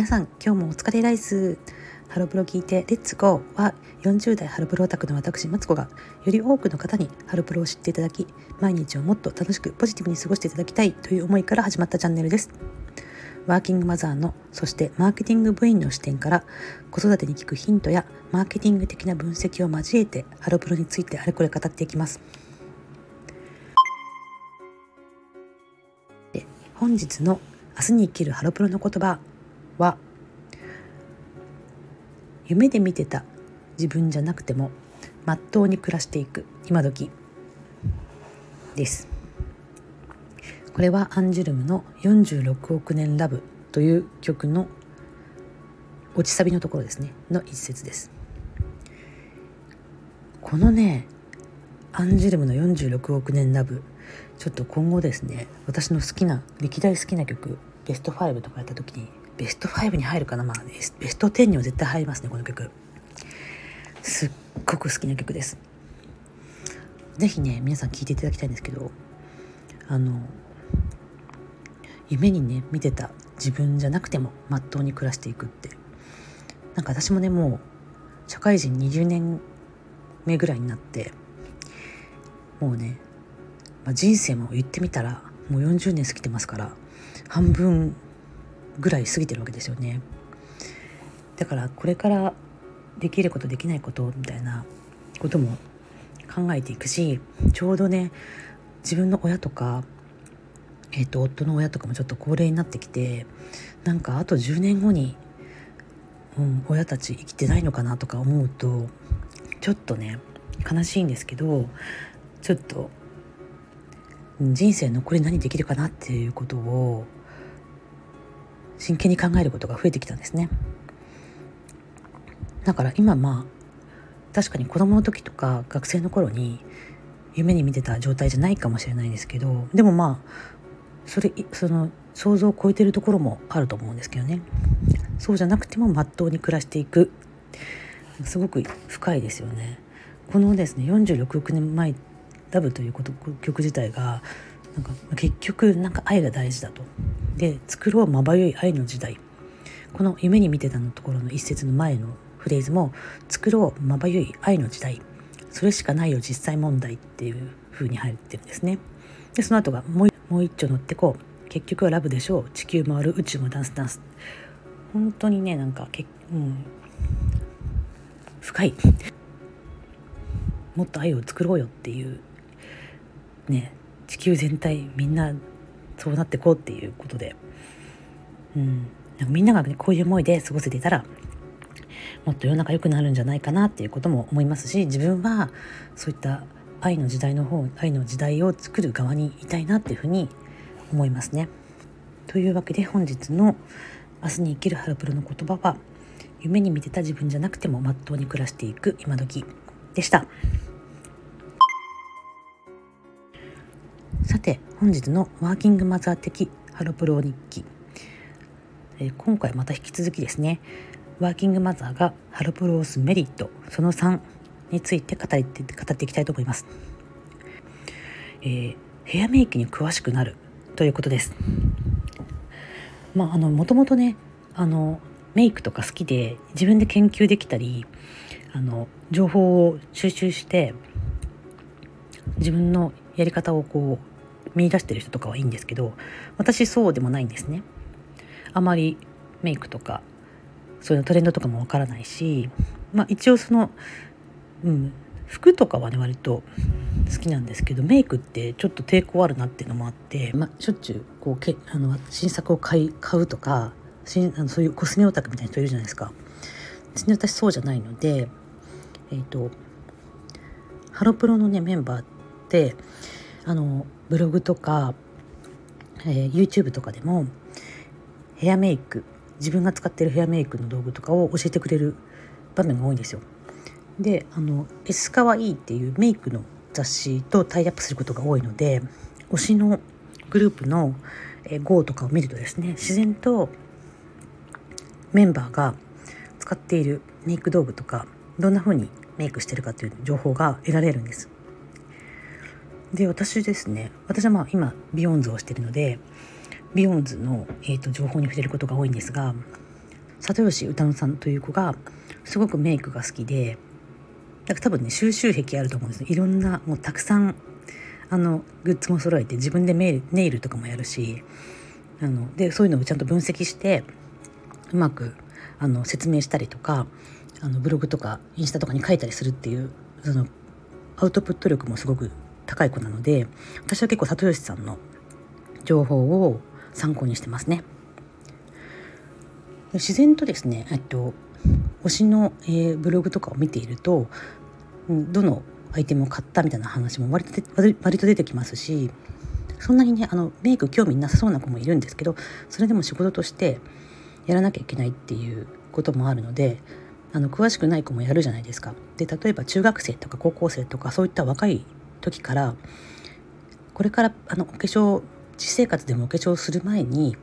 皆さん今日もお疲れライス。ハロプロ聞いてレッツゴーは40代ハロプロオタクの私マツコがより多くの方にハロプロを知っていただき毎日をもっと楽しくポジティブに過ごしていただきたいという思いから始まったチャンネルです。ワーキングマザーのそしてマーケティング部員の視点から子育てに効くヒントやマーケティング的な分析を交えてハロプロについてあれこれ語っていきます。本日の明日に生きるハロプロの言葉は夢で見てた自分じゃなくてもまっとうに暮らしていく今時です。これはアンジュルムの46億年ラブという曲の落ちサビのところですね。の一節です。このねアンジュルムの46億年ラブちょっと今後ですね私の好きな歴代好きな曲ベスト5とかやった時にベスト5に入るかな？まあベスト10には絶対入りますねこの曲。すっごく好きな曲です。是非ね皆さん聴いていただきたいんですけどあの夢にね見てた自分じゃなくてもまっとうに暮らしていくって。なんか私もねもう社会人20年目ぐらいになってもうね、まあ、人生も言ってみたらもう40年過ぎてますから半分ぐらい過ぎてるわけですよね。だからこれからできることできないことみたいなことも考えていくしちょうどね自分の親とかえーと、夫の親とかもちょっと高齢になってきてなんかあと10年後に、うん、親たち生きてないのかなとか思うとちょっとね悲しいんですけどちょっと人生残り何できるかなっていうことを真剣に考えることが増えてきたんですね。だから今まあ確かに子供の時とか学生の頃に夢に見てた状態じゃないかもしれないですけどでもまあそれその想像を超えてるところもあると思うんですけどね。そうじゃなくてもまっとうに暮らしていく。すごく深いですよね。このですね46億年前ラブということ曲自体がなんか結局なんか愛が大事だと。で作ろうまばゆい愛の時代。この夢に見てたのところの一節の前のフレーズも作ろうまばゆい愛の時代。それしかないよ実際問題っていう風に入ってるんですね。でその後がもうもう一丁乗ってこう。結局はラブでしょう。地球回る宇宙もダンスダンス。本当にねなんかけ、うん、深い。もっと愛を作ろうよっていうね。地球全体みんなそうなってこうっていうことで、うん、なんかみんなが、ね、こういう思いで過ごせていたらもっと世の中良くなるんじゃないかなっていうことも思いますし自分はそういった愛の時代の方愛の時代を作る側にいたいなっていうふうに思いますね。というわけで本日の「明日に生きるハロプロ」の言葉は「夢に見てた自分じゃなくてもまっとうに暮らしていく今時」でした。て本日のワーキングマザー的ハロプロ日記、えー、今回また引き続きですねワーキングマザーがハロプロをすメリットその3について語って語っていきたいと思います、えー、ヘアメイクに詳しくなるということです。まああのもともとねあのメイクとか好きで自分で研究できたりあの情報を収集して自分のやり方をこう見出してる人とかはいいんですけど私そうでもないんですねあまりメイクとかそういうトレンドとかもわからないしまあ一応そのうん、服とかはね割と好きなんですけどメイクってちょっと抵抗あるなっていうのもあって、まあ、しょっちゅうこうけあの新作を買い買うとか新あのそういうコスメオタクみたいな人いるじゃないですか。私そうじゃないので、えーと、ハロプロのねメンバーってあのブログとか、えー、YouTube とかでもヘアメイク自分が使ってるヘアメイクの道具とかを教えてくれる場面が多いんですよ。であの「S かわいい」っていうメイクの雑誌とタイアップすることが多いので推しのグループの GO とかを見るとですね自然とメンバーが使っているメイク道具とかどんな風にメイクしてるかっていう情報が得られるんです。で私ですね私はまあ今ビヨンズをしてるのでビヨンズの、えーと、情報に触れることが多いんですが里吉うたのさんという子がすごくメイクが好きでだから多分ね収集癖あると思うんですいろんなもうたくさんあのグッズも揃えて自分でネイルとかもやるしあのでそういうのをちゃんと分析してうまくあの説明したりとかあのブログとかインスタとかに書いたりするっていうそのアウトプット力もすごく高い子なので私は結構里吉さんの情報を参考にしてますね。自然とですね、えっと、推しの、えー、ブログとかを見ているとどのアイテムを買ったみたいな話も割と割と出てきますしそんなにねあのメイク興味なさそうな子もいるんですけどそれでも仕事としてやらなきゃいけないっていうこともあるのであの詳しくない子もやるじゃないですか。で例えば中学生とか高校生とかそういった若い時からこれからあのお化粧私生活でもお化粧する前に、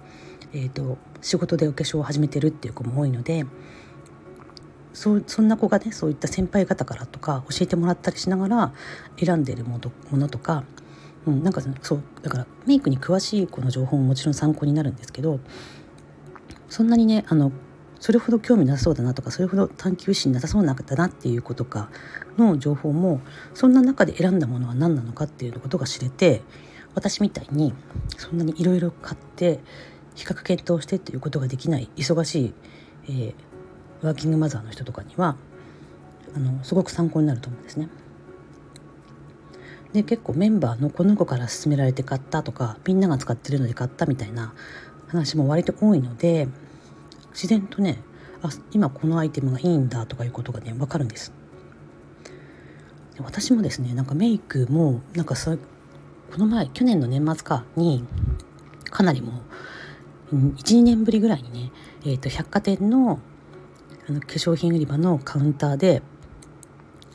えーと、仕事でお化粧を始めてるっていう子も多いのでそそんな子がねそういった先輩方からとか教えてもらったりしながら選んでるものとか、うん、なんかそうだからメイクに詳しい子の情報ももちろん参考になるんですけどそんなにねあのそれほど興味なさそうだなとかそれほど探求心なさそうなんだなっていうことかの情報もそんな中で選んだものは何なのかっていうことが知れて私みたいにそんなにいろいろ買って比較検討してっていうことができない忙しい、えー、ワーキングマザーの人とかにはあのすごく参考になると思うんですね。で結構メンバーのこの子から勧められて買ったとかみんなが使ってるので買ったみたいな話も割と多いので自然とねあ今このアイテムがいいんだとかいうことがね分かるんです私もですねなんかメイクもなんかさこの前去年の年末かにかなりもう12年ぶりぐらいにね、えー、と百貨店のあの化粧品売り場のカウンターで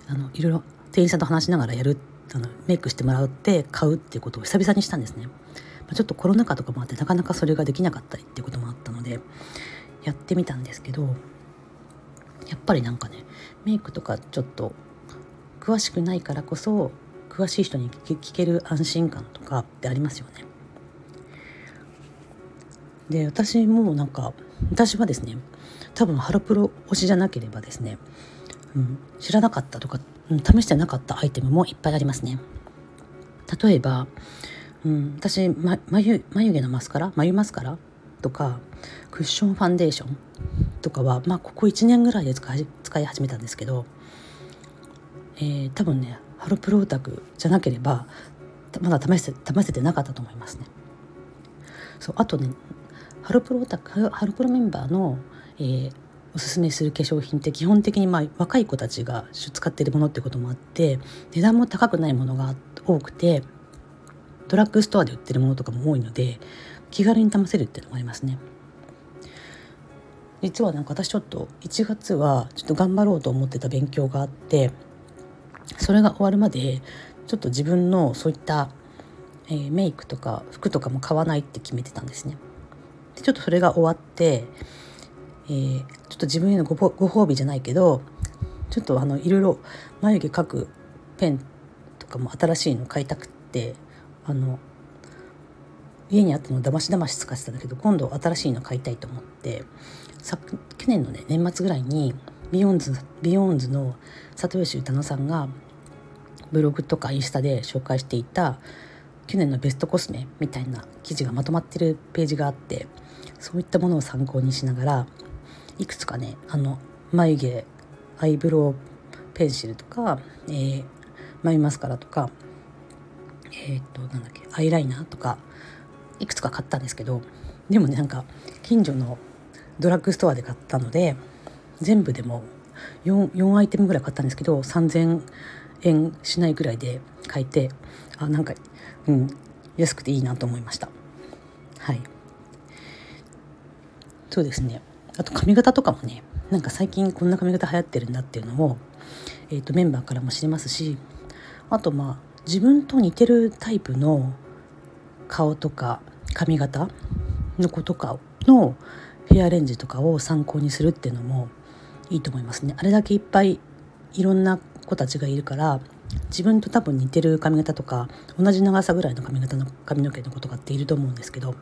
あのいろいろ店員さんと話しながらやるあのメイクしてもらって買うっていうことを久々にしたんですね。ちょっとコロナ禍とかもあってなかなかそれができなかったりっていうこともあったのでやってみたんですけどやっぱりなんかねメイクとかちょっと詳しくないからこそ詳しい人に聞ける安心感とかってありますよね。で私もなんか私はですね多分ハロプロ推しじゃなければですね、うん、知らなかったとか、うん、試してなかったアイテムもいっぱいありますね。例えば、うん、私、ま、眉眉毛のマスカラ眉マスカラとかクッションファンデーションとかは、まあ、ここ1年ぐらいで使い使い始めたんですけど、えー、多分ねハロプロオタクじゃなければまだ試せ試せてなかったと思いますね。そうあとねハロプロオタクハロプロメンバーの、えー、おすすめする化粧品って基本的にまあ若い子たちが使っているものってこともあって値段も高くないものが多くてドラッグストアで売ってるものとかも多いので気軽に試せるっていうのもありますね。実はなんか私ちょっと1月はちょっと頑張ろうと思ってた勉強があってそれが終わるまでちょっと自分のそういった、えー、メイクとか服とかも買わないって決めてたんですね。でちょっとそれが終わって、えー、ちょっと自分へのごご褒美じゃないけどちょっとあのいろいろ眉毛描くペンとかも新しいの買いたくってあの家にあったのだましだまし使ってたんだけど今度新しいの買いたいと思って去年のね年末ぐらいにビヨンズビヨンズの里吉うたのさんがブログとかインスタで紹介していた去年のベストコスメみたいな記事がまとまってるページがあってそういったものを参考にしながらいくつかねあの眉毛アイブロウペンシルとか、えー、眉マスカラとかえっ、となんだっけアイライナーとかいくつか買ったんですけどでもねなんか近所のドラッグストアで買ったので全部でも 4, 4アイテムぐらい買ったんですけど3,000円しないぐらいで買えてあなんか、うん、安くていいなと思いました。はい。そうですね。あと髪型とかもねなんか最近こんな髪型流行ってるんだっていうのを、えーとメンバーからも知れますしあとまあ自分と似てるタイプの顔とか髪型の子とかのヘアレンジとかを参考にするっていうのもいいと思いますね。あれだけいっぱいいろんな子たちがいるから自分と多分似てる髪型とか同じ長さぐらいの髪型の髪の毛の子とかっていると思うんですけど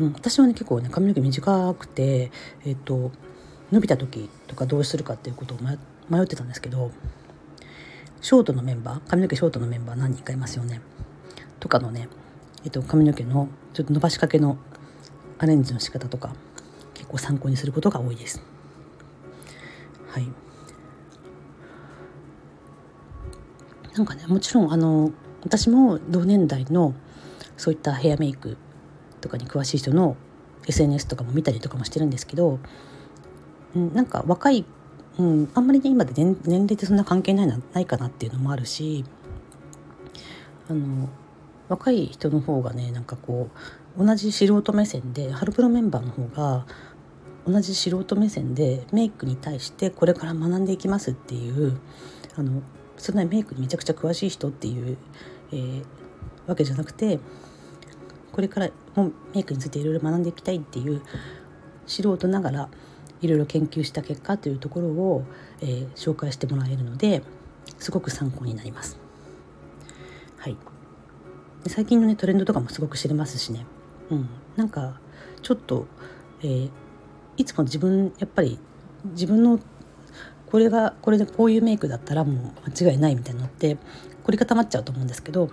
うん、私はね結構ね髪の毛短くて、えっと、伸びた時とかどうするかっていうことを迷ってたんですけどショートのメンバー髪の毛ショートのメンバー何人かいますよねとかのね、えっと、髪の毛のちょっと伸ばしかけのアレンジの仕方とか結構参考にすることが多いです。はいなんかねもちろんあの私も同年代のそういったヘアメイクとかに詳しい人の SNS とかも見たりとかもしてるんですけど、うん、なんか若い、うん、あんまりね今で年年齢ってそんな関係ないなないかなっていうのもあるしあの若い人の方がねなんかこう同じ素人目線でハロプロメンバーの方が同じ素人目線でメイクに対してこれから学んでいきますっていうあのそんなメイクにめちゃくちゃ詳しい人っていう、えー、わけじゃなくてこれからもメイクについていろいろ学んでいきたいっていう素人ながらいろいろ研究した結果というところを、えー、紹介してもらえるのですごく参考になります。はい、最近のねトレンドとかもすごく知れますしね、うん、なんかちょっと、えー、いつも自分やっぱり自分のこれがこれでこういうメイクだったらもう間違いないみたいなのって凝り固まっちゃうと思うんですけど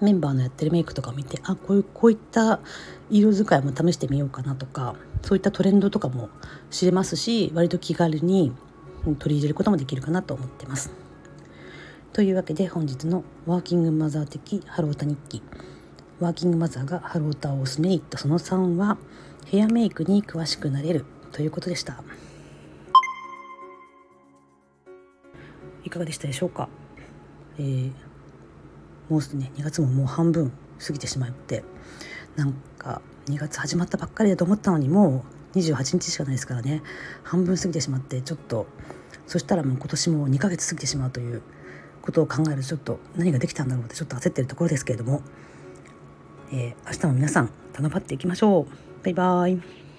メンバーのやってるメイクとかを見てあこういうこういった色使いも試してみようかなとかそういったトレンドとかも知れますし割と気軽に取り入れることもできるかなと思ってます。というわけで本日のワーキングマザー的ハロータ日記。ワーキングマザーがハロータを押すメリットその3はヘアメイクに詳しくなれるということでした。いかがでしたでしょうか、えーもうすね2月ももう半分過ぎてしまってなんか2月始まったばっかりだと思ったのにもう28日しかないですからね。半分過ぎてしまってちょっとそしたらもう今年も2ヶ月過ぎてしまうということを考えるとちょっと何ができたんだろうってちょっと焦ってるところですけれども、えー、明日も皆さん頼まっていきましょう。バイバーイ。